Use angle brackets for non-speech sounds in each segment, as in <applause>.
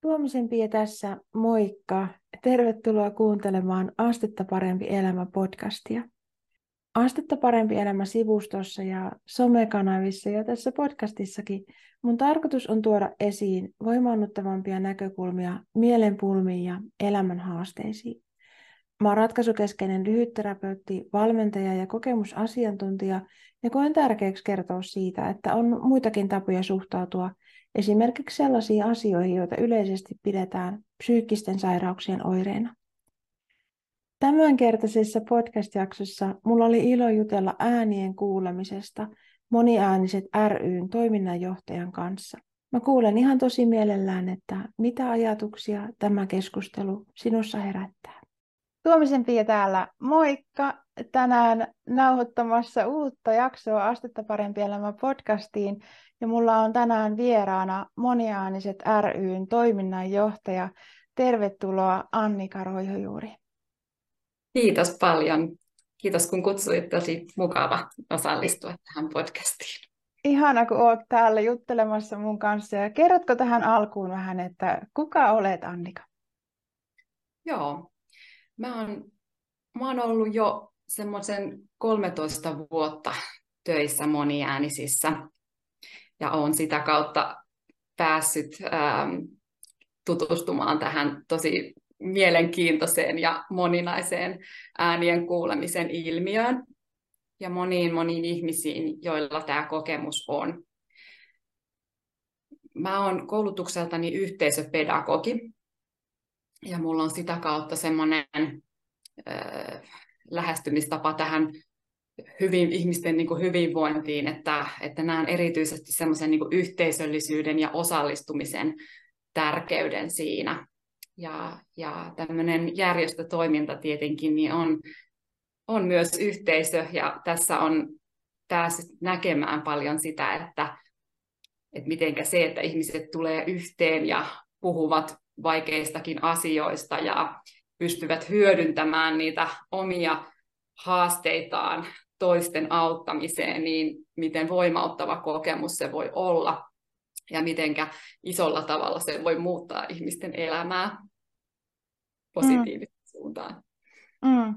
Tuomisen Pia tässä, moikka! Tervetuloa kuuntelemaan Astetta parempi elämä podcastia. Astetta parempi elämä sivustossa ja somekanavissa ja tässä podcastissakin mun tarkoitus on tuoda esiin voimaannuttavampia näkökulmia mielenpulmiin ja elämän haasteisiin. Mä oon ratkaisukeskeinen lyhytterapeutti, valmentaja ja kokemusasiantuntija ja koen tärkeäksi kertoa siitä, että on muitakin tapoja suhtautua esimerkiksi sellaisiin asioihin, joita yleisesti pidetään psyykkisten sairauksien oireina. Tämänkertaisessa podcast-jaksossa mulla oli ilo jutella äänien kuulemisesta moniääniset ryn toiminnanjohtajan kanssa. Mä kuulen ihan tosi mielellään, että mitä ajatuksia tämä keskustelu sinussa herättää. Tuomisen Pia täällä, moikka! Tänään nauhoittamassa uutta jaksoa Astetta parempi elämä podcastiin. Ja mulla on tänään vieraana Moniaaniset ryn toiminnanjohtaja. Tervetuloa Annika Roihojuuri. Kiitos paljon. Kiitos kun kutsuit, tosi mukava osallistua tähän podcastiin. Ihana, kun olet täällä juttelemassa mun kanssa. Ja kerrotko tähän alkuun vähän, että kuka olet Annika? Joo, mä oon, mä oon ollut jo semmoisen 13 vuotta töissä moniäänisissä ja olen sitä kautta päässyt ähm, tutustumaan tähän tosi mielenkiintoiseen ja moninaiseen äänien kuulemisen ilmiöön ja moniin moniin ihmisiin, joilla tämä kokemus on. Mä oon koulutukseltani yhteisöpedagogi ja mulla on sitä kautta semmoinen äh, lähestymistapa tähän hyvin, ihmisten niin kuin hyvinvointiin, että, että näen erityisesti semmoisen niin yhteisöllisyyden ja osallistumisen tärkeyden siinä. Ja, ja tämmöinen järjestötoiminta tietenkin niin on, on myös yhteisö, ja tässä on päässyt näkemään paljon sitä, että, että miten se, että ihmiset tulee yhteen ja puhuvat vaikeistakin asioista ja pystyvät hyödyntämään niitä omia haasteitaan toisten auttamiseen, niin miten voimauttava kokemus se voi olla ja mitenkä isolla tavalla se voi muuttaa ihmisten elämää positiiviseen mm. suuntaan. Mm.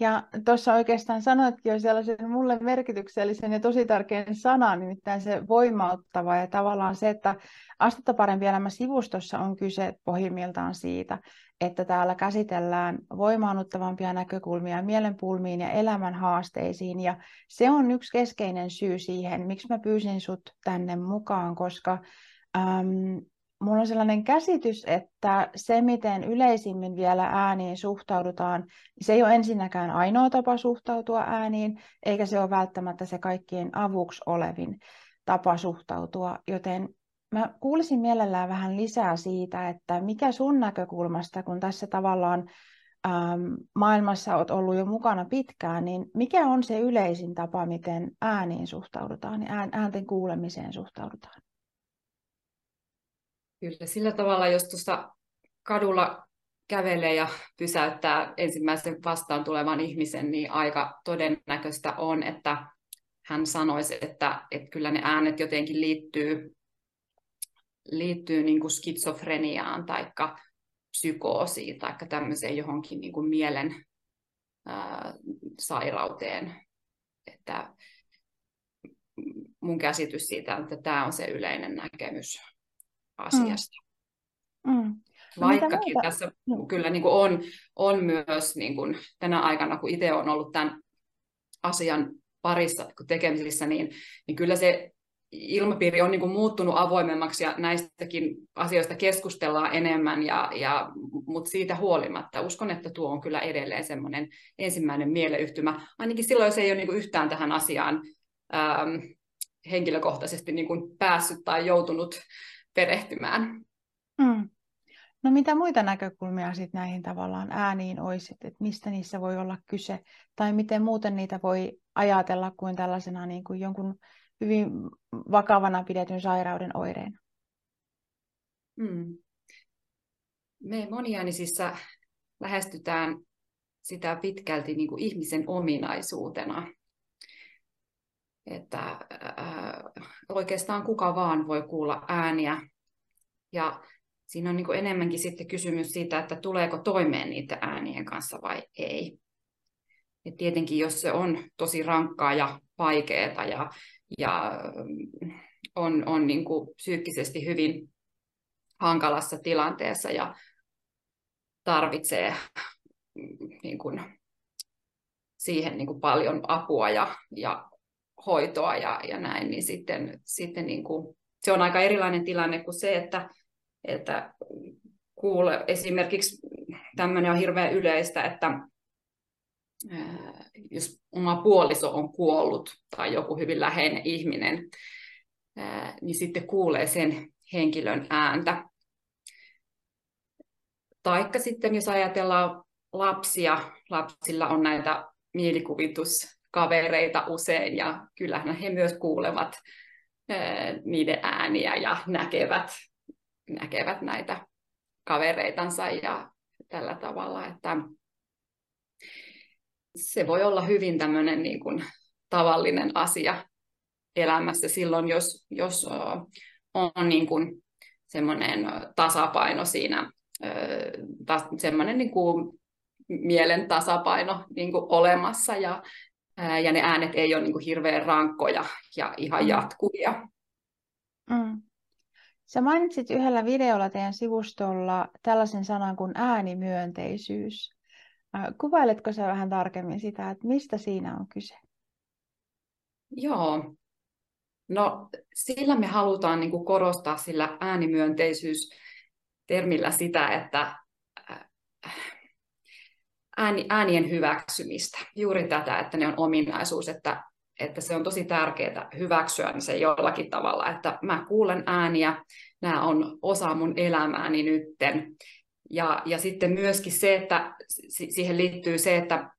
Ja tuossa oikeastaan sanoitkin jo sellaisen mulle merkityksellisen ja tosi tärkeän sanan, nimittäin se voimauttava ja tavallaan se, että Astetta parempi elämä sivustossa on kyse pohjimmiltaan siitä, että täällä käsitellään voimaannuttavampia näkökulmia mielenpulmiin ja elämän haasteisiin. Ja se on yksi keskeinen syy siihen, miksi mä pyysin sut tänne mukaan, koska äm, mulla on sellainen käsitys, että se, miten yleisimmin vielä ääniin suhtaudutaan, se ei ole ensinnäkään ainoa tapa suhtautua ääniin, eikä se ole välttämättä se kaikkien avuksi olevin tapa suhtautua, joten mä kuulisin mielellään vähän lisää siitä, että mikä sun näkökulmasta, kun tässä tavallaan ähm, maailmassa olet ollut jo mukana pitkään, niin mikä on se yleisin tapa, miten ääniin suhtaudutaan ja äänten kuulemiseen suhtaudutaan? Kyllä, sillä tavalla, jos tuossa kadulla kävelee ja pysäyttää ensimmäisen vastaan tulevan ihmisen, niin aika todennäköistä on, että hän sanoisi, että, että kyllä ne äänet jotenkin liittyy, liittyy niin kuin skitsofreniaan tai psykoosiin tai tämmöiseen johonkin niin kuin mielen ää, sairauteen. Että mun käsitys siitä, että tämä on se yleinen näkemys asiasta. Mm. Mm. No Vaikkakin tässä mm. kyllä niin kuin on, on myös niin kuin tänä aikana, kun itse on ollut tämän asian parissa tekemisissä, niin, niin kyllä se ilmapiiri on niin kuin muuttunut avoimemmaksi ja näistäkin asioista keskustellaan enemmän, ja, ja, mutta siitä huolimatta uskon, että tuo on kyllä edelleen semmoinen ensimmäinen mieleyhtymä, ainakin silloin, jos ei ole niin kuin yhtään tähän asiaan ähm, henkilökohtaisesti niin kuin päässyt tai joutunut perehtymään. Mm. No mitä muita näkökulmia sitten näihin tavallaan ääniin olisi, että mistä niissä voi olla kyse, tai miten muuten niitä voi ajatella kuin tällaisena niin kuin jonkun hyvin vakavana pidetyn sairauden oireena? Hmm. Me moniäänisissa lähestytään sitä pitkälti niin kuin ihmisen ominaisuutena että äh, oikeastaan kuka vaan voi kuulla ääniä. Ja siinä on niin kuin enemmänkin sitten kysymys siitä, että tuleeko toimeen niiden äänien kanssa vai ei. Et tietenkin jos se on tosi rankkaa ja vaikeaa ja, ja on, on niin kuin psyykkisesti hyvin hankalassa tilanteessa ja tarvitsee niin kuin siihen niin kuin paljon apua ja, ja hoitoa ja, ja näin, niin sitten, sitten niin kuin, se on aika erilainen tilanne kuin se, että, että kuule, esimerkiksi tämmöinen on hirveän yleistä, että jos oma puoliso on kuollut tai joku hyvin läheinen ihminen, niin sitten kuulee sen henkilön ääntä. Taikka sitten jos ajatellaan lapsia, lapsilla on näitä mielikuvituskavereita usein ja kyllähän he myös kuulevat niiden ääniä ja näkevät, näkevät näitä kavereitansa ja tällä tavalla, että se voi olla hyvin tämmöinen niin kuin tavallinen asia elämässä silloin, jos, jos on niin kuin semmoinen tasapaino siinä, semmoinen niin kuin mielen tasapaino niin kuin olemassa ja, ja ne äänet ei ole niin kuin hirveän rankkoja ja ihan mm. jatkuvia. Mm. Sä mainitsit yhdellä videolla teidän sivustolla tällaisen sanan kuin äänimyönteisyys. Kuvailetko sä vähän tarkemmin sitä, että mistä siinä on kyse? Joo. No sillä me halutaan niin kuin korostaa sillä äänimyönteisyys termillä sitä, että ääni, äänien hyväksymistä. Juuri tätä, että ne on ominaisuus, että, että se on tosi tärkeää hyväksyä se jollakin tavalla, että mä kuulen ääniä, nämä on osa mun elämääni nytten. Ja, ja sitten myöskin se, että siihen liittyy se, että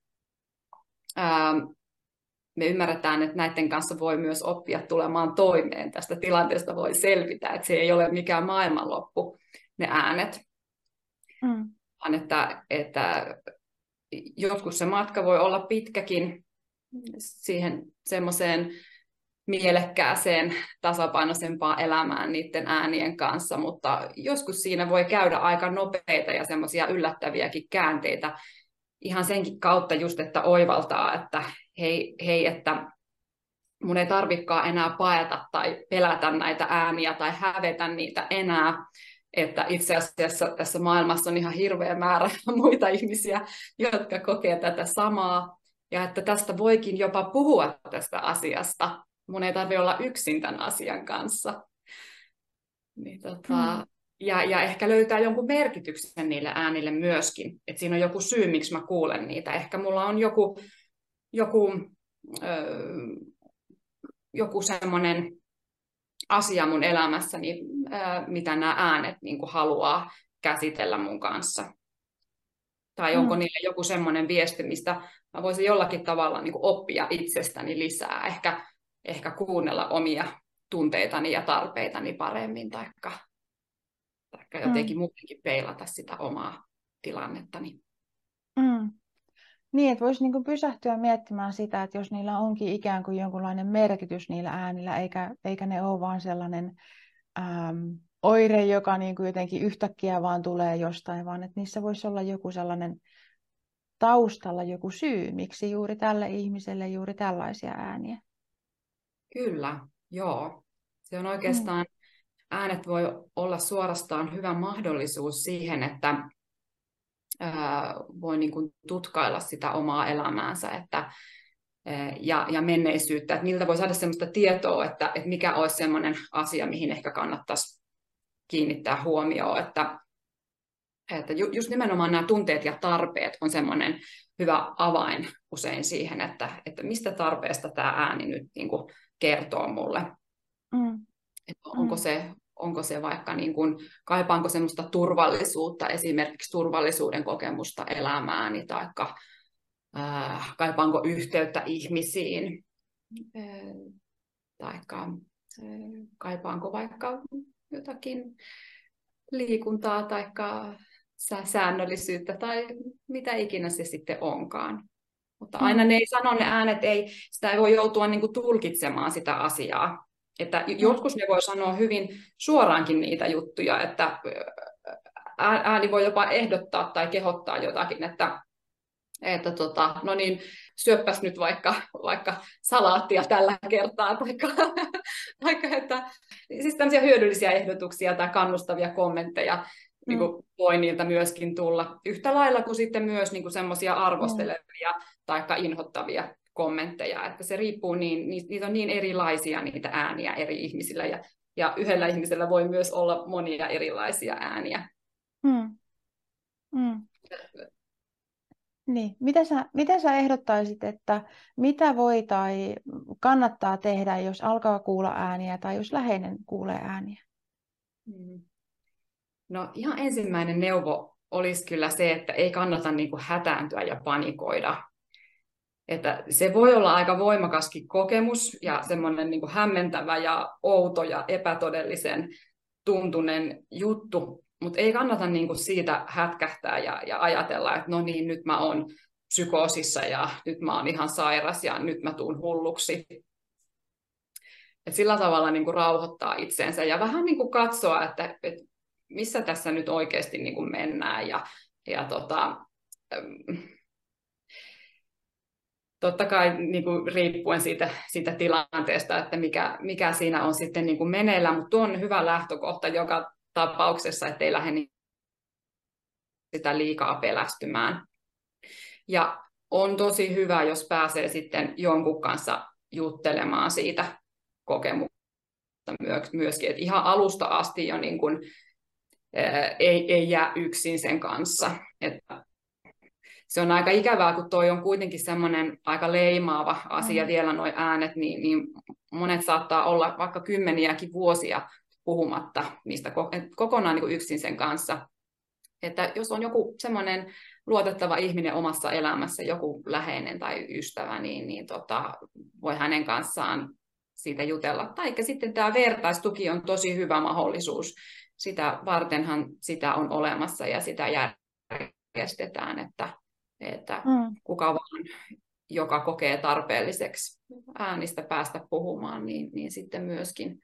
ää, me ymmärretään, että näiden kanssa voi myös oppia tulemaan toimeen. Tästä tilanteesta voi selvitä, että se ei ole mikään maailmanloppu, ne äänet. Mm. Vaan että, että joskus se matka voi olla pitkäkin siihen semmoiseen mielekkääseen, tasapainoisempaan elämään niiden äänien kanssa, mutta joskus siinä voi käydä aika nopeita ja semmoisia yllättäviäkin käänteitä ihan senkin kautta just, että oivaltaa, että hei, hei että mun ei tarvikaan enää paeta tai pelätä näitä ääniä tai hävetä niitä enää, että itse asiassa tässä maailmassa on ihan hirveä määrä <laughs> muita ihmisiä, jotka kokee tätä samaa, ja että tästä voikin jopa puhua tästä asiasta. Mun ei tarvitse olla yksin tämän asian kanssa. Niin, tota, mm. ja, ja ehkä löytää jonkun merkityksen niille äänille myöskin. Että siinä on joku syy, miksi mä kuulen niitä. Ehkä mulla on joku, joku, öö, joku semmoinen asia mun elämässäni, mitä nämä äänet niin kuin haluaa käsitellä mun kanssa. Tai onko mm. niille joku semmoinen viesti, mistä mä voisin jollakin tavalla niin kuin oppia itsestäni lisää, ehkä, ehkä kuunnella omia tunteitani ja tarpeitani paremmin, taikka, taikka jotenkin mm. muutenkin peilata sitä omaa tilannettani. Mm. Niin, että voisi niinku pysähtyä miettimään sitä, että jos niillä onkin ikään kuin jonkunlainen merkitys niillä äänillä, eikä, eikä ne ole vaan sellainen äm, oire, joka niinku jotenkin yhtäkkiä vaan tulee jostain, vaan että niissä voisi olla joku sellainen taustalla joku syy, miksi juuri tälle ihmiselle juuri tällaisia ääniä. Kyllä, joo. Se on oikeastaan, äänet voi olla suorastaan hyvä mahdollisuus siihen, että voi niin kuin tutkailla sitä omaa elämäänsä että, ja, ja menneisyyttä, että miltä voi saada sellaista tietoa, että, että mikä olisi sellainen asia, mihin ehkä kannattaisi kiinnittää huomioon, että, että just nimenomaan nämä tunteet ja tarpeet on semmoinen hyvä avain usein siihen, että, että mistä tarpeesta tämä ääni nyt niin kuin kertoo mulle. Mm. Että onko mm. se onko se vaikka niin kuin, kaipaanko semmoista turvallisuutta, esimerkiksi turvallisuuden kokemusta elämääni, tai äh, kaipaanko yhteyttä ihmisiin, äh, tai äh, kaipaanko vaikka jotakin liikuntaa tai säännöllisyyttä tai mitä ikinä se sitten onkaan. Mutta aina ne ei sano, ne äänet ei, sitä ei voi joutua niin kuin tulkitsemaan sitä asiaa. Että mm. joskus ne voi sanoa hyvin suoraankin niitä juttuja, että ääni voi jopa ehdottaa tai kehottaa jotakin, että, että tota, no niin, syöppäs nyt vaikka, vaikka salaattia tällä kertaa, taikka, taikka <laughs> että, siis tämmöisiä hyödyllisiä ehdotuksia tai kannustavia kommentteja mm. niin kuin voi niiltä myöskin tulla yhtä lailla kuin sitten myös niin semmoisia arvostelevia mm. tai inhottavia kommentteja, että se riippuu niin, niitä on niin erilaisia niitä ääniä eri ihmisillä ja, ja yhdellä ihmisellä voi myös olla monia erilaisia ääniä. Hmm. Hmm. Niin. Mitä, sä, mitä sä ehdottaisit, että mitä voi tai kannattaa tehdä, jos alkaa kuulla ääniä tai jos läheinen kuulee ääniä? Hmm. No ihan ensimmäinen neuvo olisi kyllä se, että ei kannata niin kuin hätääntyä ja panikoida, että se voi olla aika voimakaskin kokemus ja semmoinen niin kuin hämmentävä ja outo ja epätodellisen tuntunen juttu, mutta ei kannata niin kuin siitä hätkähtää ja, ja ajatella, että no niin, nyt mä oon psykoosissa ja nyt mä oon ihan sairas ja nyt mä tuun hulluksi. Et sillä tavalla niin kuin rauhoittaa itseensä ja vähän niin kuin katsoa, että, että missä tässä nyt oikeasti niin kuin mennään ja, ja tota, totta kai niin kuin riippuen siitä, siitä tilanteesta, että mikä, mikä siinä on sitten niin kuin meneillä, mutta tuo on hyvä lähtökohta joka tapauksessa, ettei lähde niin sitä liikaa pelästymään. Ja on tosi hyvä, jos pääsee sitten jonkun kanssa juttelemaan siitä kokemuksesta myöskin, että ihan alusta asti jo niin kuin, ei, ei jää yksin sen kanssa. Että se on aika ikävää, kun toi on kuitenkin semmoinen aika leimaava asia mm. vielä nuo äänet, niin, niin monet saattaa olla vaikka kymmeniäkin vuosia puhumatta niistä kokonaan niin kuin yksin sen kanssa. Että jos on joku semmoinen luotettava ihminen omassa elämässä, joku läheinen tai ystävä, niin, niin tota, voi hänen kanssaan siitä jutella. Tai sitten tämä vertaistuki on tosi hyvä mahdollisuus. Sitä vartenhan sitä on olemassa ja sitä järjestetään, että että mm. kuka vaan, joka kokee tarpeelliseksi äänistä päästä puhumaan, niin, niin sitten myöskin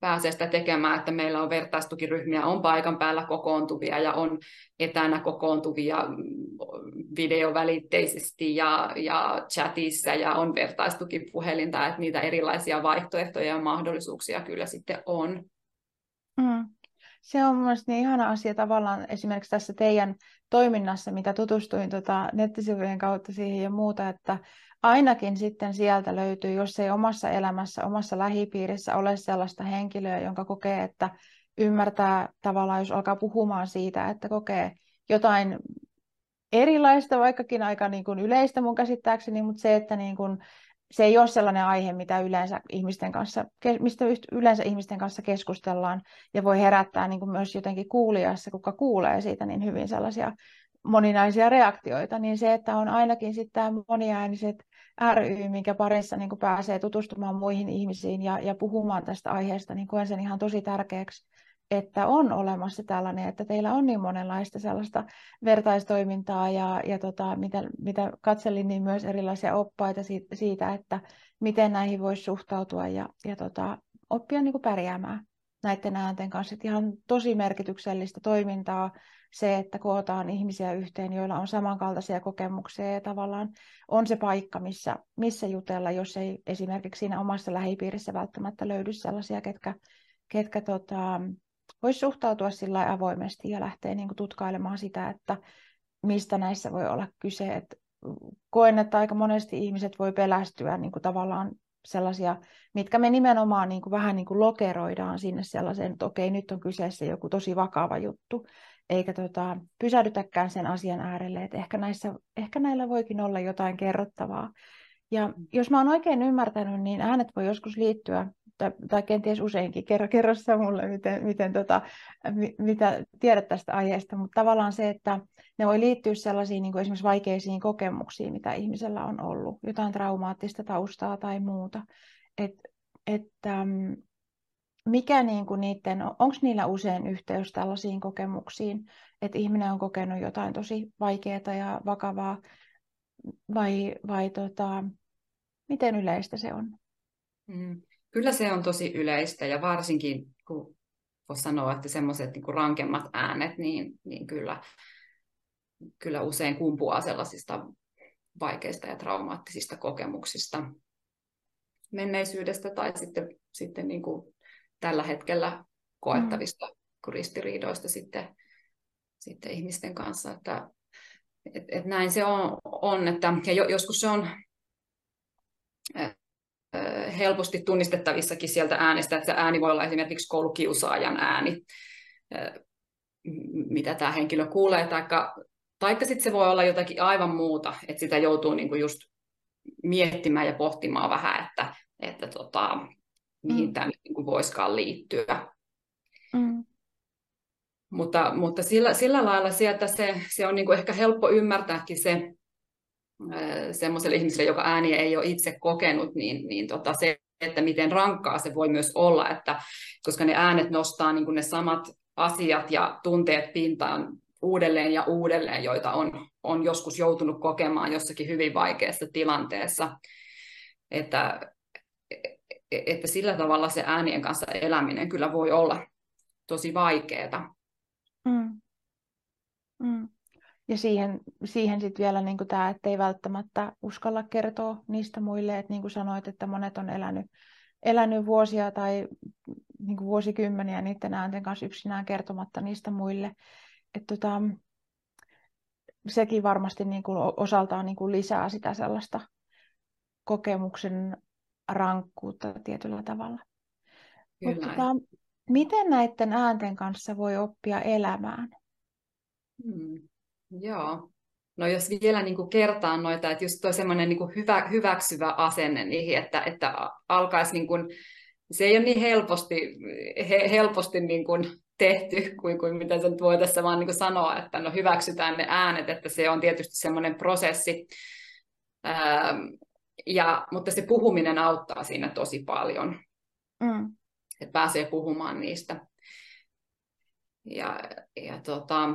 pääsee sitä tekemään, että meillä on vertaistukiryhmiä, on paikan päällä kokoontuvia ja on etänä kokoontuvia videovälitteisesti ja, ja chatissa ja on vertaistukipuhelinta, että niitä erilaisia vaihtoehtoja ja mahdollisuuksia kyllä sitten on. Mm. Se on mielestäni niin ihana asia tavallaan esimerkiksi tässä teidän toiminnassa, mitä tutustuin tota nettisivujen kautta siihen ja muuta, että ainakin sitten sieltä löytyy, jos ei omassa elämässä, omassa lähipiirissä ole sellaista henkilöä, jonka kokee, että ymmärtää tavallaan, jos alkaa puhumaan siitä, että kokee jotain erilaista, vaikkakin aika niin kuin yleistä mun käsittääkseni, mutta se, että niin kuin se ei ole sellainen aihe, mitä yleensä ihmisten kanssa, mistä yleensä ihmisten kanssa keskustellaan ja voi herättää niin kuin myös jotenkin kuulijassa, kuka kuulee siitä niin hyvin sellaisia moninaisia reaktioita, niin se, että on ainakin sitten tämä moniääniset ry, minkä parissa niin kuin pääsee tutustumaan muihin ihmisiin ja, ja puhumaan tästä aiheesta, niin koen sen ihan tosi tärkeäksi että on olemassa tällainen, että teillä on niin monenlaista sellaista vertaistoimintaa ja, ja tota, mitä, mitä katselin, niin myös erilaisia oppaita siitä, että miten näihin voisi suhtautua ja, ja tota, oppia niin kuin pärjäämään näiden äänten kanssa. Että ihan tosi merkityksellistä toimintaa se, että kootaan ihmisiä yhteen, joilla on samankaltaisia kokemuksia ja tavallaan on se paikka, missä, missä jutella, jos ei esimerkiksi siinä omassa lähipiirissä välttämättä löydy sellaisia, ketkä, ketkä tota, voisi suhtautua sillä avoimesti ja lähteä niin kuin tutkailemaan sitä, että mistä näissä voi olla kyse. Et koen, että aika monesti ihmiset voi pelästyä niin kuin tavallaan sellaisia, mitkä me nimenomaan niin kuin vähän niin kuin lokeroidaan sinne sellaiseen, että okei, nyt on kyseessä joku tosi vakava juttu, eikä tota, pysähdytäkään sen asian äärelle, että ehkä, näissä, ehkä näillä voikin olla jotain kerrottavaa. Ja jos mä oon oikein ymmärtänyt, niin äänet voi joskus liittyä tai, kenties useinkin, kerro, kerro sä mulle, miten, miten tota, mitä tiedät tästä aiheesta, mutta tavallaan se, että ne voi liittyä sellaisiin niin kuin esimerkiksi vaikeisiin kokemuksiin, mitä ihmisellä on ollut, jotain traumaattista taustaa tai muuta, Et, että mikä niin kuin niiden, onko niillä usein yhteys tällaisiin kokemuksiin, että ihminen on kokenut jotain tosi vaikeaa ja vakavaa, vai, vai tota, miten yleistä se on? Mm. Kyllä se on tosi yleistä ja varsinkin kun voisi sanoa, että semmoiset niin rankemmat äänet, niin, niin kyllä, kyllä usein kumpuaa sellaisista vaikeista ja traumaattisista kokemuksista menneisyydestä tai sitten, sitten niin kuin tällä hetkellä koettavista mm. ristiriidoista sitten, sitten ihmisten kanssa. Että, et, et näin se on, on että, ja joskus se on helposti tunnistettavissakin sieltä äänestä, että se ääni voi olla esimerkiksi koulukiusaajan ääni, mitä tämä henkilö kuulee, taikka, taikka sitten se voi olla jotakin aivan muuta, että sitä joutuu niinku just miettimään ja pohtimaan vähän, että, että tota, mihin mm. tämä niinku voisikaan liittyä. Mm. Mutta, mutta sillä, sillä lailla sieltä se, se on niinku ehkä helppo ymmärtääkin se, semmoiselle ihmiselle, joka ääniä ei ole itse kokenut, niin, niin tota se, että miten rankkaa se voi myös olla, että, koska ne äänet nostaa niin kuin ne samat asiat ja tunteet pintaan uudelleen ja uudelleen, joita on, on joskus joutunut kokemaan jossakin hyvin vaikeassa tilanteessa. Että, että sillä tavalla se äänien kanssa eläminen kyllä voi olla tosi vaikeaa. Mm. Mm. Ja siihen, siihen sitten vielä niin tämä, että ei välttämättä uskalla kertoa niistä muille, että niin kuin sanoit, että monet on elänyt, elänyt vuosia tai niin kuin vuosikymmeniä niiden äänten kanssa yksinään kertomatta niistä muille. Että tota, sekin varmasti niin kuin osaltaan niin kuin lisää sitä sellaista kokemuksen rankkuutta tietyllä tavalla. Mutta tota, miten näiden äänten kanssa voi oppia elämään? Hmm. Joo. No jos vielä niin kuin kertaan noita, että just tuo semmoinen niin hyvä, hyväksyvä asenne niihin, että, että alkaisi niin kuin, se ei ole niin helposti, he, helposti niin kuin tehty kuin, kuin mitä se nyt voi tässä vaan niin kuin sanoa, että no hyväksytään ne äänet, että se on tietysti semmoinen prosessi. Ähm, ja, mutta se puhuminen auttaa siinä tosi paljon, mm. että pääsee puhumaan niistä. Ja, ja tota,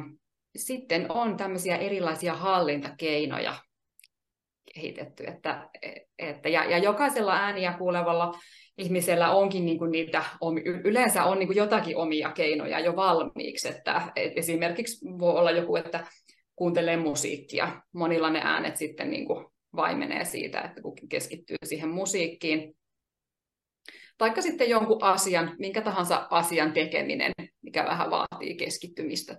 sitten on tämmöisiä erilaisia hallintakeinoja kehitetty, että, että ja, ja jokaisella ääniä kuulevalla ihmisellä onkin niin kuin niitä, yleensä on niin kuin jotakin omia keinoja jo valmiiksi, että esimerkiksi voi olla joku, että kuuntelee musiikkia, monilla ne äänet sitten niin kuin vaimenee siitä, että kun keskittyy siihen musiikkiin, taikka sitten jonkun asian, minkä tahansa asian tekeminen, mikä vähän vaatii keskittymistä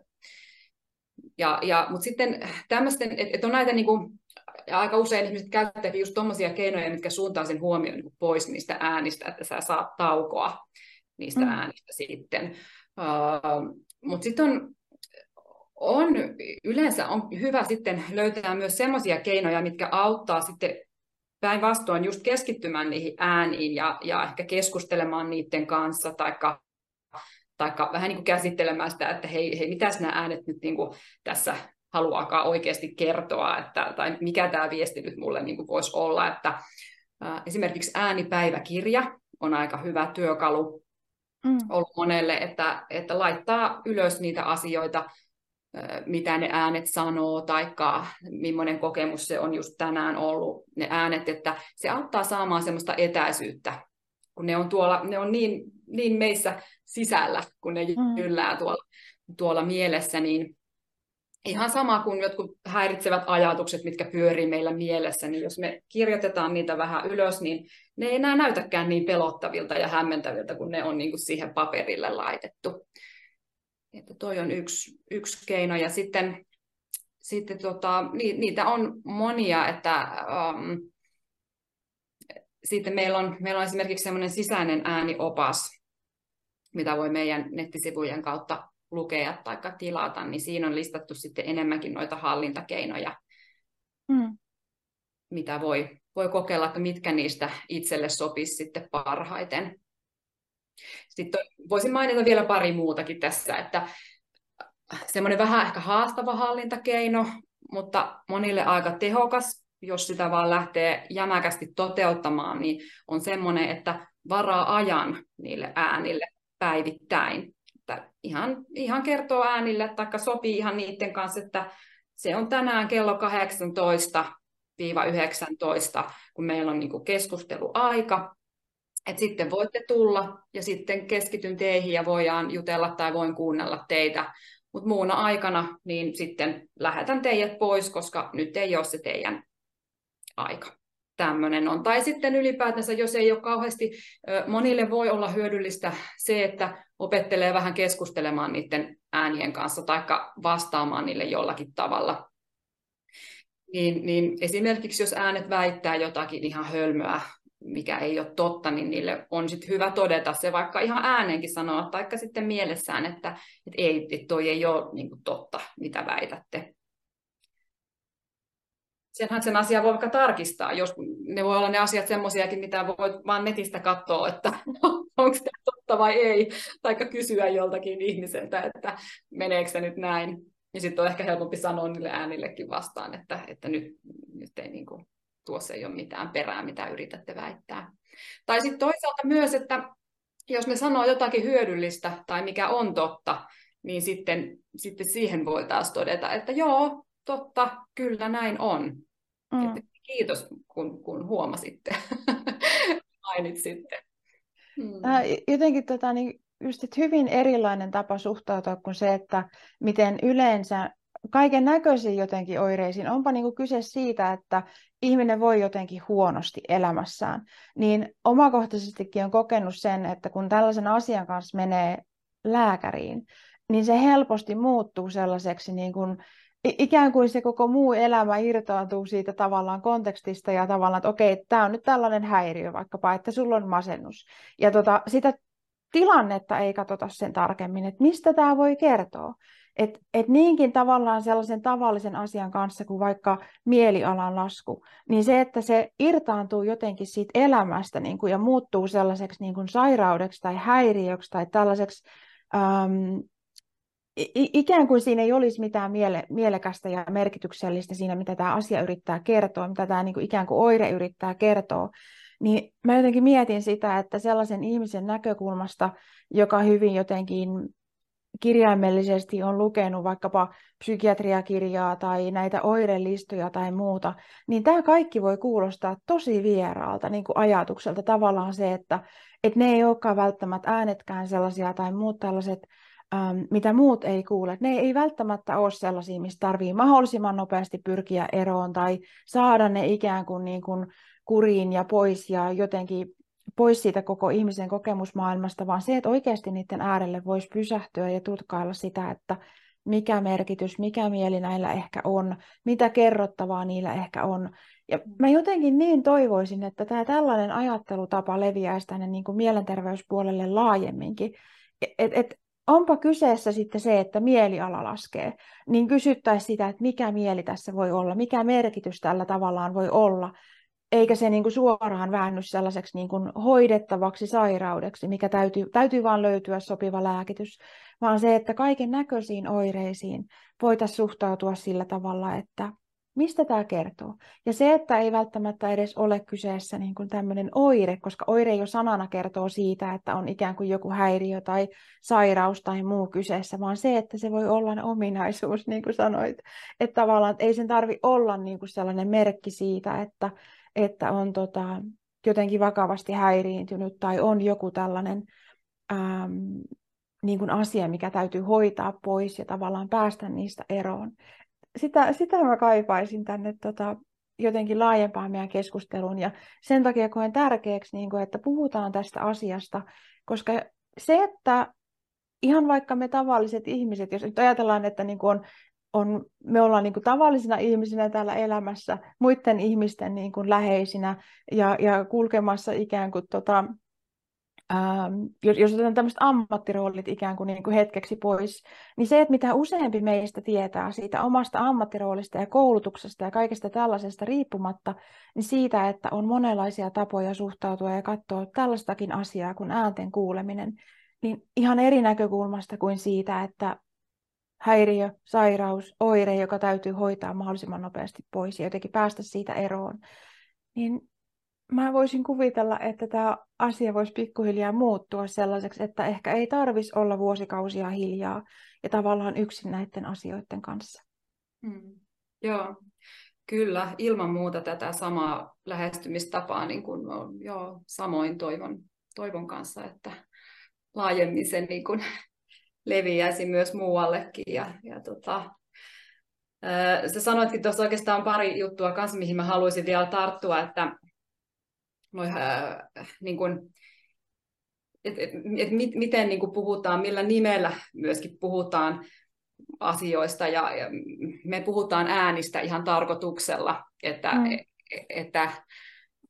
ja, ja, mutta sitten tämmöisten, että et on näitä niin kuin, ja aika usein ihmiset käyttävät just tuommoisia keinoja, mitkä suuntaa sen huomioon niin pois niistä äänistä, että sä saat taukoa niistä mm. äänistä sitten. Uh, mutta sitten on, on, yleensä on hyvä sitten löytää myös semmoisia keinoja, mitkä auttaa sitten päinvastoin just keskittymään niihin ääniin ja, ja ehkä keskustelemaan niiden kanssa, taikka tai vähän niin kuin käsittelemään sitä, että hei, hei mitäs nämä äänet nyt niin kuin tässä haluaakaan oikeasti kertoa, että, tai mikä tämä viesti nyt mulle niin kuin voisi olla, että ää, esimerkiksi äänipäiväkirja on aika hyvä työkalu mm. ollut monelle, että, että laittaa ylös niitä asioita, mitä ne äänet sanoo, tai millainen kokemus se on just tänään ollut, ne äänet, että se auttaa saamaan semmoista etäisyyttä, kun ne on, tuolla, ne on niin, niin meissä sisällä, kun ne mm. yllää tuolla, tuolla mielessä, niin ihan sama kuin jotkut häiritsevät ajatukset, mitkä pyörii meillä mielessä, niin jos me kirjoitetaan niitä vähän ylös, niin ne ei enää näytäkään niin pelottavilta ja hämmentäviltä, kun ne on niin kuin siihen paperille laitettu. Että toi on yksi, yksi keino. Ja sitten, sitten tota, niitä on monia, että um, sitten meillä on, meillä on esimerkiksi semmoinen sisäinen ääniopas, mitä voi meidän nettisivujen kautta lukea tai tilata, niin siinä on listattu sitten enemmänkin noita hallintakeinoja, mm. mitä voi, voi kokeilla, että mitkä niistä itselle sopisi sitten parhaiten. Sitten voisin mainita vielä pari muutakin tässä, että semmoinen vähän ehkä haastava hallintakeino, mutta monille aika tehokas, jos sitä vaan lähtee jämäkästi toteuttamaan, niin on semmoinen, että varaa ajan niille äänille päivittäin. Että ihan, ihan kertoo äänille, tai sopii ihan niiden kanssa, että se on tänään kello 18 19, kun meillä on niin keskusteluaika, Et sitten voitte tulla ja sitten keskityn teihin ja voidaan jutella tai voin kuunnella teitä. Mutta muuna aikana niin sitten lähetän teidät pois, koska nyt ei ole se teidän aika. Tämmöinen on. Tai sitten ylipäätänsä, jos ei ole kauheasti, monille voi olla hyödyllistä se, että opettelee vähän keskustelemaan niiden äänien kanssa tai vastaamaan niille jollakin tavalla. Niin, niin esimerkiksi jos äänet väittää jotakin ihan hölmöä, mikä ei ole totta, niin niille on sitten hyvä todeta se vaikka ihan ääneenkin sanoa, tai sitten mielessään, että, että ei, että toi ei ole niin totta, mitä väitätte. Senhän sen asian voi vaikka tarkistaa, jos ne voi olla ne asiat semmoisiakin, mitä voit vaan netistä katsoa, että <laughs> onko se totta vai ei, tai kysyä joltakin ihmiseltä, että meneekö se nyt näin. Ja sitten on ehkä helpompi sanoa niille äänillekin vastaan, että, että nyt, nyt ei niin kuin, tuossa ei ole mitään perää, mitä yritätte väittää. Tai sitten toisaalta myös, että jos me sanoo jotakin hyödyllistä tai mikä on totta, niin sitten, sitten siihen voi taas todeta, että joo, totta, kyllä näin on. Mm. Että kiitos, kun, kun huomasitte, <laughs> mainitsitte. Mm. Jotenkin tota, niin just, että hyvin erilainen tapa suhtautua kuin se, että miten yleensä kaiken näköisiin jotenkin oireisiin, onpa niin kuin kyse siitä, että ihminen voi jotenkin huonosti elämässään, niin omakohtaisestikin on kokenut sen, että kun tällaisen asian kanssa menee lääkäriin, niin se helposti muuttuu sellaiseksi niin kuin, ikään kuin se koko muu elämä irtaantuu siitä tavallaan kontekstista ja tavallaan, että okei, tämä on nyt tällainen häiriö vaikkapa, että sulla on masennus. Ja tota, sitä tilannetta ei katsota sen tarkemmin, että mistä tämä voi kertoa. Et, et niinkin tavallaan sellaisen tavallisen asian kanssa kuin vaikka mielialan lasku, niin se, että se irtaantuu jotenkin siitä elämästä niin kuin, ja muuttuu sellaiseksi niin kuin sairaudeksi tai häiriöksi tai tällaiseksi äm, ikään kuin siinä ei olisi mitään miele, mielekästä ja merkityksellistä siinä, mitä tämä asia yrittää kertoa, mitä tämä niin kuin ikään kuin oire yrittää kertoa, niin mä jotenkin mietin sitä, että sellaisen ihmisen näkökulmasta, joka hyvin jotenkin kirjaimellisesti on lukenut vaikkapa psykiatriakirjaa tai näitä oirelistoja tai muuta, niin tämä kaikki voi kuulostaa tosi vieraalta niin kuin ajatukselta. Tavallaan se, että, että ne ei olekaan välttämättä äänetkään sellaisia tai muut tällaiset, ähm, mitä muut ei kuule. Ne ei välttämättä ole sellaisia, mistä tarvii mahdollisimman nopeasti pyrkiä eroon tai saada ne ikään kuin, niin kuin kuriin ja pois ja jotenkin pois siitä koko ihmisen kokemusmaailmasta, vaan se, että oikeasti niiden äärelle voisi pysähtyä ja tutkailla sitä, että mikä merkitys, mikä mieli näillä ehkä on, mitä kerrottavaa niillä ehkä on. Ja mä jotenkin niin toivoisin, että tämä tällainen ajattelutapa leviäisi tänne niin kuin mielenterveyspuolelle laajemminkin. Et, et, onpa kyseessä sitten se, että mieliala laskee, niin kysyttäisiin sitä, että mikä mieli tässä voi olla, mikä merkitys tällä tavallaan voi olla, eikä se niin kuin suoraan väänny sellaiseksi niin kuin hoidettavaksi sairaudeksi, mikä täytyy, täytyy vaan löytyä sopiva lääkitys, vaan se, että kaiken näköisiin oireisiin voitaisiin suhtautua sillä tavalla, että mistä tämä kertoo. Ja se, että ei välttämättä edes ole kyseessä niin kuin tämmöinen oire, koska oire jo sanana kertoo siitä, että on ikään kuin joku häiriö tai sairaus tai muu kyseessä, vaan se, että se voi olla ominaisuus, <laughs> niin kuin sanoit. Että tavallaan että ei sen tarvi olla niin kuin sellainen merkki siitä, että, että on tota, jotenkin vakavasti häiriintynyt tai on joku tällainen äm, niin kuin asia, mikä täytyy hoitaa pois ja tavallaan päästä niistä eroon. Sitä, sitä mä kaipaisin tänne tota, jotenkin laajempaan meidän keskusteluun. Ja sen takia koen tärkeäksi, niin kuin, että puhutaan tästä asiasta, koska se, että ihan vaikka me tavalliset ihmiset, jos nyt ajatellaan, että niin kuin on on, me ollaan niin kuin tavallisina ihmisinä täällä elämässä, muiden ihmisten niin kuin läheisinä ja, ja kulkemassa ikään kuin, tota, ähm, jos, jos otetaan tämmöiset ammattiroolit ikään kuin, niin kuin hetkeksi pois, niin se, että mitä useampi meistä tietää siitä omasta ammattiroolista ja koulutuksesta ja kaikesta tällaisesta riippumatta, niin siitä, että on monenlaisia tapoja suhtautua ja katsoa tällaistakin asiaa kuin äänten kuuleminen, niin ihan eri näkökulmasta kuin siitä, että häiriö, sairaus, oire, joka täytyy hoitaa mahdollisimman nopeasti pois ja jotenkin päästä siitä eroon, niin mä voisin kuvitella, että tämä asia voisi pikkuhiljaa muuttua sellaiseksi, että ehkä ei tarvitsisi olla vuosikausia hiljaa ja tavallaan yksin näiden asioiden kanssa. Mm. Joo, kyllä. Ilman muuta tätä samaa lähestymistapaa niin kuin on, joo, samoin toivon, toivon kanssa, että laajemmin se niin kuin <laughs> leviäisi myös muuallekin. Ja, ja tota, Sä sanoitkin tuossa oikeastaan pari juttua kanssa, mihin mä haluaisin vielä tarttua, että noi, äh, niin kun, et, et, et mit, miten niin kuin puhutaan, millä nimellä myöskin puhutaan asioista ja, ja me puhutaan äänistä ihan tarkoituksella, että, mm. et, että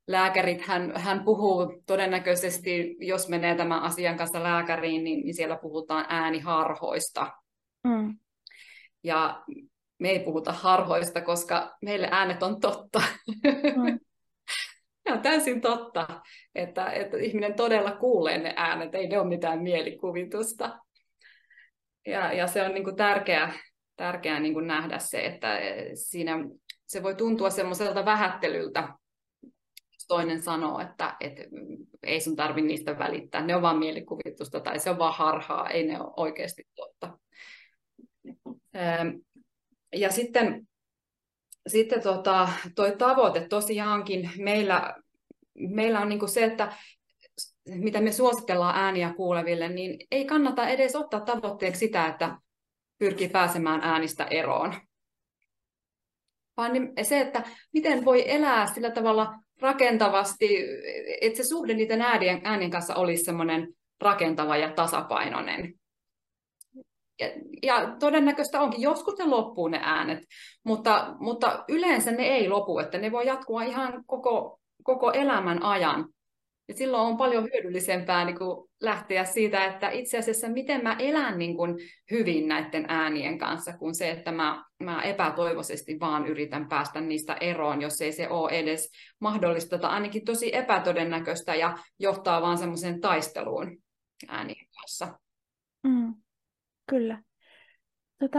lääkärit, hän, hän puhuu todennäköisesti, jos menee tämän asian kanssa lääkäriin, niin, niin siellä puhutaan ääniharhoista. Mm. Ja me ei puhuta harhoista, koska meille äänet on totta. Mm. <laughs> Ja on täysin totta, että, että ihminen todella kuulee ne äänet, ei ne ole mitään mielikuvitusta. Ja, ja se on niin kuin tärkeää, tärkeää niin kuin nähdä se, että siinä se voi tuntua semmoiselta vähättelyltä, jos toinen sanoo, että, että ei sun tarvi niistä välittää, ne on vaan mielikuvitusta tai se on vaan harhaa, ei ne ole oikeasti totta. Ja sitten sitten tota, tavoite tosiaankin meillä, meillä on niin se, että mitä me suositellaan ääniä kuuleville, niin ei kannata edes ottaa tavoitteeksi sitä, että pyrkii pääsemään äänistä eroon. Vaan se, että miten voi elää sillä tavalla rakentavasti, että se suhde niiden äänien, äänien kanssa olisi semmoinen rakentava ja tasapainoinen ja, ja todennäköistä onkin, joskus ne loppuu ne äänet, mutta, mutta yleensä ne ei lopu, että ne voi jatkua ihan koko, koko elämän ajan. Ja silloin on paljon hyödyllisempää niin kuin lähteä siitä, että itse asiassa miten mä elän niin kuin hyvin näiden äänien kanssa, kuin se, että mä, mä epätoivoisesti vaan yritän päästä niistä eroon, jos ei se ole edes mahdollista tai ainakin tosi epätodennäköistä ja johtaa vaan semmoiseen taisteluun äänien kanssa. Mm. Kyllä. Tota,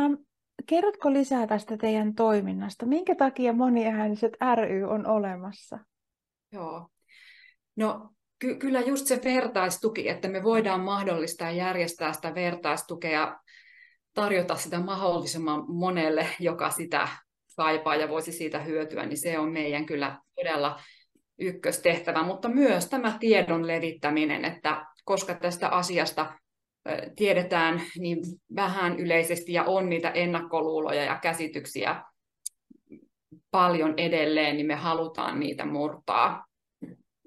kerrotko lisää tästä teidän toiminnasta? Minkä takia moniääniset ry on olemassa? Joo. No ky- kyllä just se vertaistuki, että me voidaan mahdollistaa ja järjestää sitä vertaistukea, tarjota sitä mahdollisimman monelle, joka sitä kaipaa ja voisi siitä hyötyä, niin se on meidän kyllä todella ykköstehtävä, mutta myös tämä tiedon levittäminen, että koska tästä asiasta tiedetään niin vähän yleisesti ja on niitä ennakkoluuloja ja käsityksiä paljon edelleen, niin me halutaan niitä murtaa.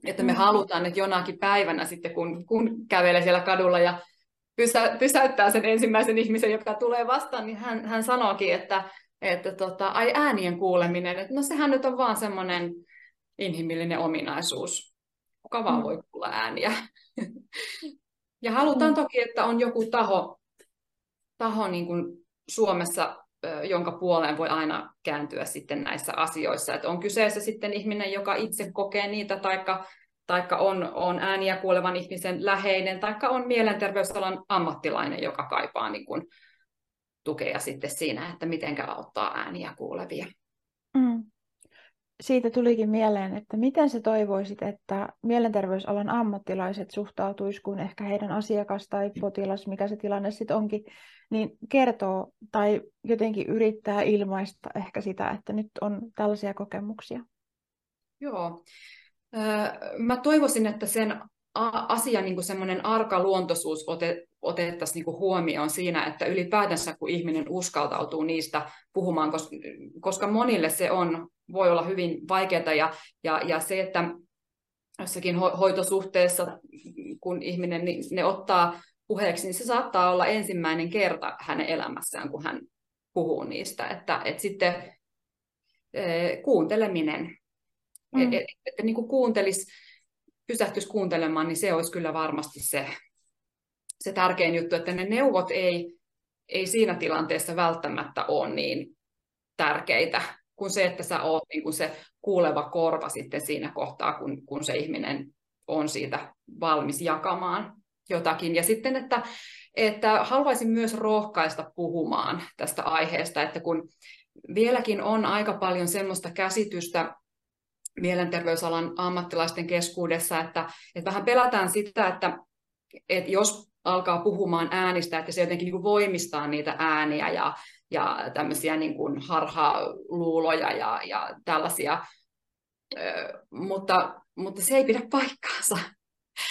Että me mm. halutaan, että jonakin päivänä sitten, kun, kun kävelee siellä kadulla ja pysä, pysäyttää sen ensimmäisen ihmisen, joka tulee vastaan, niin hän, hän sanookin, että, että tota, ai äänien kuuleminen, että no sehän nyt on vaan semmoinen inhimillinen ominaisuus. Kuka vaan mm. voi kuulla ääniä. <laughs> Ja halutaan mm. toki, että on joku taho, taho niin kuin Suomessa, jonka puoleen voi aina kääntyä sitten näissä asioissa. Että on kyseessä sitten ihminen, joka itse kokee niitä, taikka, taikka on, on ääniä kuulevan ihmisen läheinen, taikka on mielenterveysalan ammattilainen, joka kaipaa niin kuin tukea sitten siinä, että miten auttaa ääniä kuulevia. Siitä tulikin mieleen, että miten sä toivoisit, että mielenterveysalan ammattilaiset suhtautuisi, kun ehkä heidän asiakas tai potilas, mikä se tilanne sitten onkin, niin kertoo tai jotenkin yrittää ilmaista ehkä sitä, että nyt on tällaisia kokemuksia. Joo. Mä toivoisin, että sen asian niin semmoinen arkaluontoisuus ote, otettaisiin niin huomioon siinä, että ylipäätänsä kun ihminen uskaltautuu niistä puhumaan, koska monille se on, voi olla hyvin vaikeaa ja, ja, ja se, että jossakin ho- hoitosuhteessa, kun ihminen niin ne ottaa puheeksi, niin se saattaa olla ensimmäinen kerta hänen elämässään, kun hän puhuu niistä, että, että sitten e, kuunteleminen, mm. että et, et, niin kuin kuuntelisi, pysähtyisi kuuntelemaan, niin se olisi kyllä varmasti se, se tärkein juttu, että ne neuvot ei, ei siinä tilanteessa välttämättä ole niin tärkeitä kuin se, että sä oot niin kuin se kuuleva korva sitten siinä kohtaa, kun, kun se ihminen on siitä valmis jakamaan jotakin. Ja sitten, että, että haluaisin myös rohkaista puhumaan tästä aiheesta, että kun vieläkin on aika paljon semmoista käsitystä mielenterveysalan ammattilaisten keskuudessa, että, että vähän pelätään sitä, että, että jos alkaa puhumaan äänistä, että se jotenkin niin voimistaa niitä ääniä ja, ja tämmöisiä niin kuin harhaluuloja ja, ja tällaisia, Ö, mutta, mutta se ei pidä paikkaansa.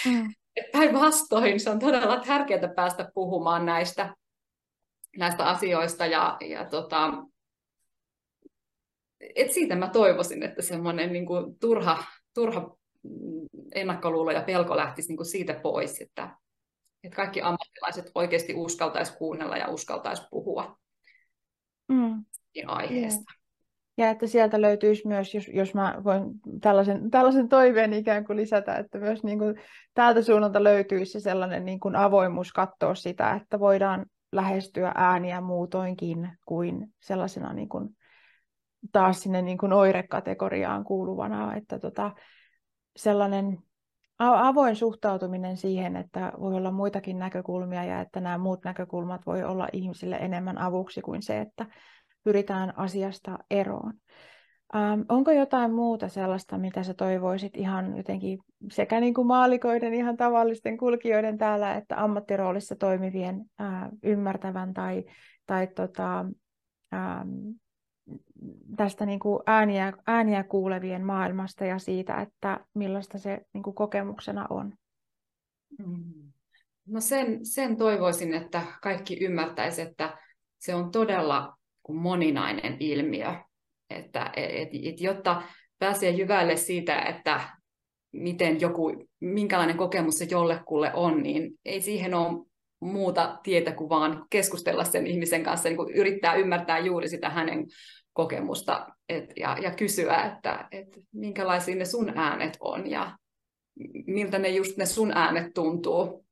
Mm. päinvastoin se on todella tärkeää päästä puhumaan näistä, näistä asioista ja, ja tota, et siitä mä toivoisin, että semmoinen niin kuin turha, turha ennakkoluulo ja pelko lähtisi niin kuin siitä pois, että, että kaikki ammattilaiset oikeasti uskaltaisi kuunnella ja uskaltaisi puhua mm. aiheesta. Ja että sieltä löytyisi myös, jos, jos mä voin tällaisen, tällaisen toiveen ikään kuin lisätä, että myös niin kuin täältä suunnalta löytyisi sellainen niin kuin avoimuus katsoa sitä, että voidaan lähestyä ääniä muutoinkin kuin sellaisena niin kuin taas sinne niin kuin oirekategoriaan kuuluvana, että tota, sellainen avoin suhtautuminen siihen, että voi olla muitakin näkökulmia ja että nämä muut näkökulmat voi olla ihmisille enemmän avuksi kuin se, että pyritään asiasta eroon. Ähm, onko jotain muuta sellaista, mitä sä toivoisit ihan jotenkin sekä niin kuin maalikoiden, ihan tavallisten kulkijoiden täällä, että ammattiroolissa toimivien äh, ymmärtävän tai, tai tota, ähm, tästä niin kuin ääniä, ääniä kuulevien maailmasta ja siitä, että millaista se niin kuin kokemuksena on? Mm. No sen, sen toivoisin, että kaikki ymmärtäisivät, että se on todella moninainen ilmiö. Että, et, et, jotta pääsee jyvälle siitä, että miten joku, minkälainen kokemus se jollekulle on, niin ei siihen ole muuta tietä kuin vaan keskustella sen ihmisen kanssa, niin kuin yrittää ymmärtää juuri sitä hänen kokemusta et, ja, ja kysyä, että et, minkälaisia ne sun äänet on ja miltä ne just ne sun äänet tuntuu.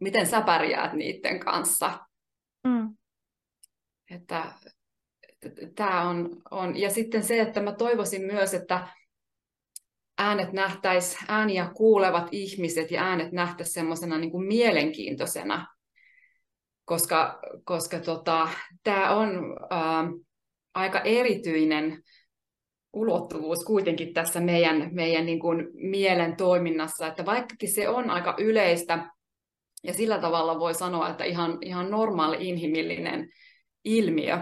Miten sä pärjäät niiden kanssa. Mm. Että, tämä on, on, ja sitten se, että mä toivoisin myös, että äänet nähtäisi, ääniä kuulevat ihmiset ja äänet nähtäisi semmoisena niin kuin mielenkiintoisena, koska, koska tota, tämä on ää, aika erityinen ulottuvuus kuitenkin tässä meidän, meidän niin kuin mielen toiminnassa, että vaikkakin se on aika yleistä, ja sillä tavalla voi sanoa, että ihan, ihan normaali inhimillinen ilmiö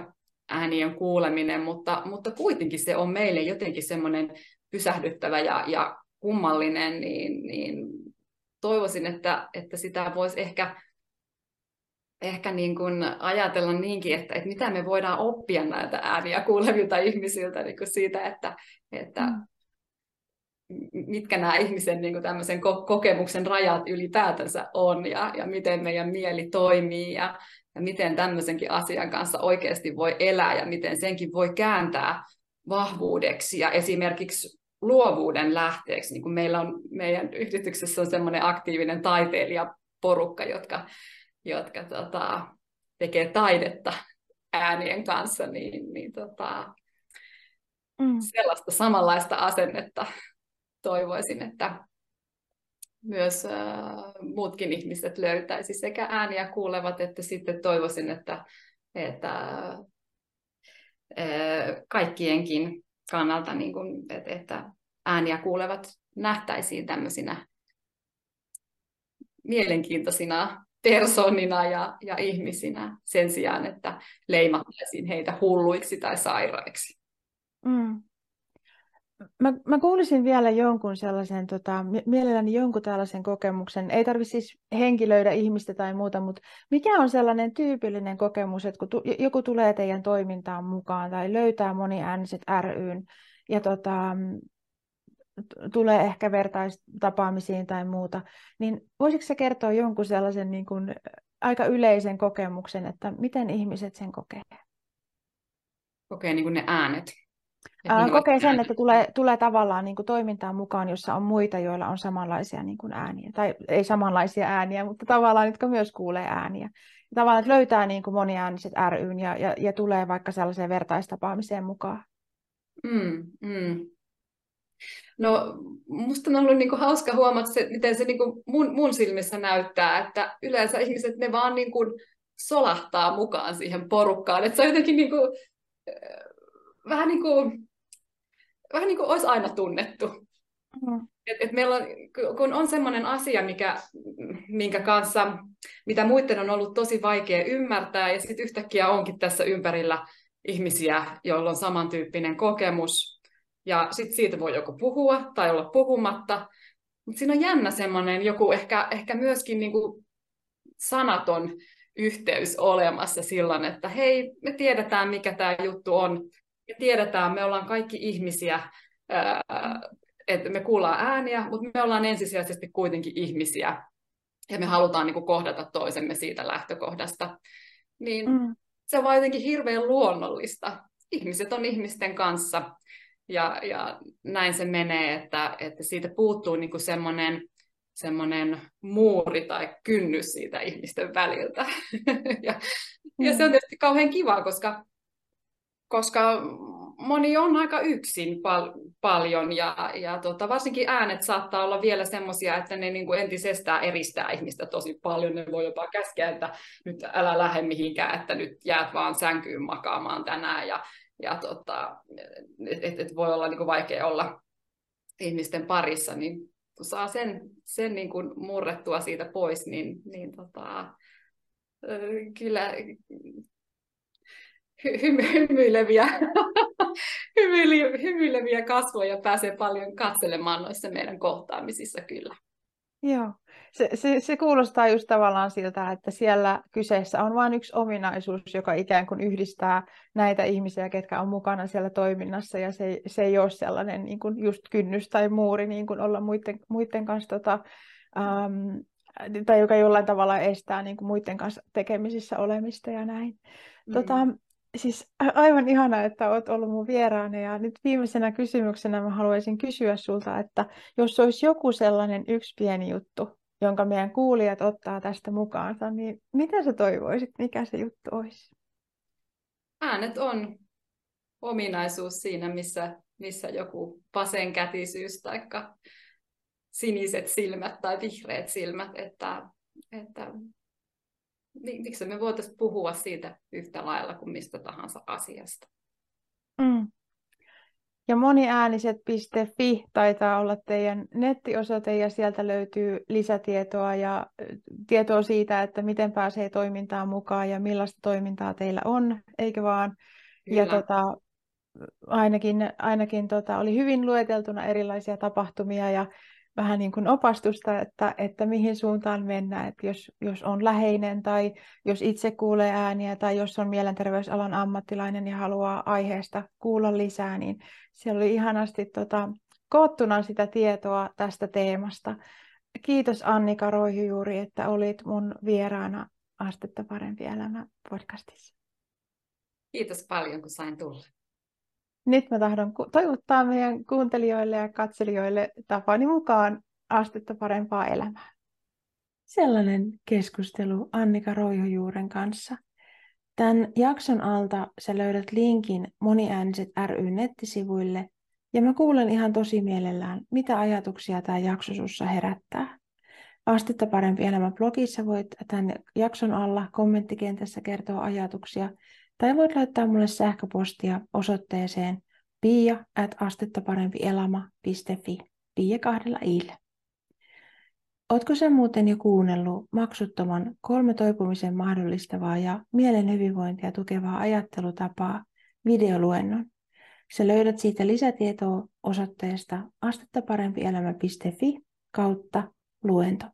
äänien kuuleminen, mutta, mutta kuitenkin se on meille jotenkin semmoinen pysähdyttävä ja, ja kummallinen, niin, niin toivoisin, että, että sitä voisi ehkä, ehkä niin kuin ajatella niinkin, että, että mitä me voidaan oppia näitä ääniä kuulevilta ihmisiltä niin kuin siitä, että, että mm. mitkä nämä ihmisen niin kuin tämmöisen kokemuksen rajat ylipäätänsä on ja, ja miten meidän mieli toimii ja, ja miten tämmöisenkin asian kanssa oikeasti voi elää ja miten senkin voi kääntää vahvuudeksi ja esimerkiksi luovuuden lähteeksi. Niin kuin meillä on, meidän yhdistyksessä on semmoinen aktiivinen taiteilijaporukka, jotka, jotka tota, tekee taidetta äänien kanssa, niin, niin tota, mm. sellaista samanlaista asennetta toivoisin, että myös äh, muutkin ihmiset löytäisi sekä ääniä kuulevat, että sitten toivoisin, että, että äh, kaikkienkin kannalta, niin kuin, että ääniä kuulevat nähtäisiin tämmöisinä mielenkiintoisina persoonina ja, ja ihmisinä sen sijaan, että leimattaisiin heitä hulluiksi tai sairaiksi. Mm. Mä, mä kuulisin vielä jonkun sellaisen, tota, mielelläni jonkun tällaisen kokemuksen, ei tarvitse siis henkilöidä ihmistä tai muuta, mutta mikä on sellainen tyypillinen kokemus, että kun tu, joku tulee teidän toimintaan mukaan tai löytää moniääniset ryn ja tota, tulee ehkä vertaistapaamisiin tai muuta, niin voisitko se kertoa jonkun sellaisen niin kuin aika yleisen kokemuksen, että miten ihmiset sen kokee? Kokee niin ne äänet. Ää, kokee sen, että tulee, tulee tavallaan niin kuin toimintaan mukaan, jossa on muita, joilla on samanlaisia niin kuin ääniä. Tai ei samanlaisia ääniä, mutta tavallaan, jotka myös kuulee ääniä. Ja tavallaan, että löytää niin kuin moniääniset ryn ja, ja, ja tulee vaikka sellaiseen vertaistapaamiseen mukaan. Mm, mm. No, musta on ollut niinku hauska huomata, se, miten se niinku mun, mun silmissä näyttää, että yleensä ihmiset ne vaan niinku solahtaa mukaan siihen porukkaan. Että se on jotenkin niinku, vähän niin kuin, vähän niin kuin olisi aina tunnettu. Mm. Et, et meillä on, kun on sellainen asia, mikä, minkä kanssa, mitä muiden on ollut tosi vaikea ymmärtää, ja sitten yhtäkkiä onkin tässä ympärillä ihmisiä, joilla on samantyyppinen kokemus, ja sitten siitä voi joko puhua tai olla puhumatta, Mutta siinä on jännä semmoinen joku ehkä, ehkä myöskin niin kuin sanaton yhteys olemassa silloin, että hei, me tiedetään, mikä tämä juttu on. Me tiedetään, me ollaan kaikki ihmisiä, että me kuullaan ääniä, mutta me ollaan ensisijaisesti kuitenkin ihmisiä ja me halutaan niin kuin kohdata toisemme siitä lähtökohdasta. Niin mm. se on vaan jotenkin hirveän luonnollista. Ihmiset on ihmisten kanssa ja, ja näin se menee, että, että siitä puuttuu niin kuin semmoinen semmoinen muuri tai kynnys siitä ihmisten väliltä. <laughs> ja, mm. ja se on tietysti kauhean kiva, koska, koska moni on aika yksin pal- paljon ja, ja tota, varsinkin äänet saattaa olla vielä semmoisia, että ne niin kuin entisestään eristää ihmistä tosi paljon. Ne voi jopa käskeä, että nyt älä lähde mihinkään, että nyt jäät vaan sänkyyn makaamaan tänään ja, ja tota, että et voi olla niin kuin vaikea olla ihmisten parissa, niin kun saa sen, sen niin kuin murrettua siitä pois, niin, niin tota, kyllä hy, hymyileviä, <laughs> hymyileviä kasvoja pääsee paljon katselemaan noissa meidän kohtaamisissa kyllä. Joo, se, se, se kuulostaa just tavallaan siltä, että siellä kyseessä on vain yksi ominaisuus, joka ikään kuin yhdistää näitä ihmisiä, ketkä on mukana siellä toiminnassa, ja se, se ei ole sellainen niin kuin just kynnys tai muuri niin kuin olla muiden, muiden kanssa, tota, ähm, tai joka jollain tavalla estää niin kuin muiden kanssa tekemisissä olemista ja näin. Mm. Tota, siis aivan ihana, että olet ollut mun vieraana ja nyt viimeisenä kysymyksenä mä haluaisin kysyä sulta, että jos olisi joku sellainen yksi pieni juttu, jonka meidän kuulijat ottaa tästä mukaansa, niin mitä sä toivoisit, mikä se juttu olisi? Äänet on ominaisuus siinä, missä, missä joku pasenkätisyys tai siniset silmät tai vihreät silmät, että, että miksi me voitaisiin puhua siitä yhtä lailla kuin mistä tahansa asiasta. Mm. Ja moniääniset.fi taitaa olla teidän nettiosoite ja sieltä löytyy lisätietoa ja tietoa siitä, että miten pääsee toimintaan mukaan ja millaista toimintaa teillä on, eikö vaan? Kyllä. Ja tota, ainakin, ainakin tota, oli hyvin lueteltuna erilaisia tapahtumia ja vähän niin kuin opastusta, että, että mihin suuntaan mennään, että jos, jos on läheinen tai jos itse kuulee ääniä tai jos on mielenterveysalan ammattilainen ja haluaa aiheesta kuulla lisää, niin siellä oli ihanasti tota, koottuna sitä tietoa tästä teemasta. Kiitos Annika Roihujuuri, että olit mun vieraana Astetta parempi elämä podcastissa. Kiitos paljon, kun sain tulla. Nyt mä tahdon toivottaa meidän kuuntelijoille ja katselijoille tapani mukaan astetta parempaa elämää. Sellainen keskustelu Annika Roihojuuren kanssa. Tämän jakson alta sä löydät linkin Moniääniset ry nettisivuille ja mä kuulen ihan tosi mielellään, mitä ajatuksia tämä jakso sussa herättää. Astetta parempi elämä blogissa voit tämän jakson alla kommenttikentässä kertoa ajatuksia tai voit laittaa mulle sähköpostia osoitteeseen pia at. Pia kahdella iillä. Ootko sä muuten jo kuunnellut maksuttoman kolme toipumisen mahdollistavaa ja mielen hyvinvointia tukevaa ajattelutapaa videoluennon? Sä löydät siitä lisätietoa osoitteesta astettaparempielama.fi kautta luento.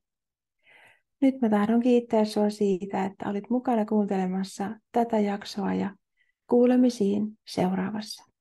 Nyt mä tahdon kiittää sinua siitä, että olit mukana kuuntelemassa tätä jaksoa ja kuulemisiin seuraavassa.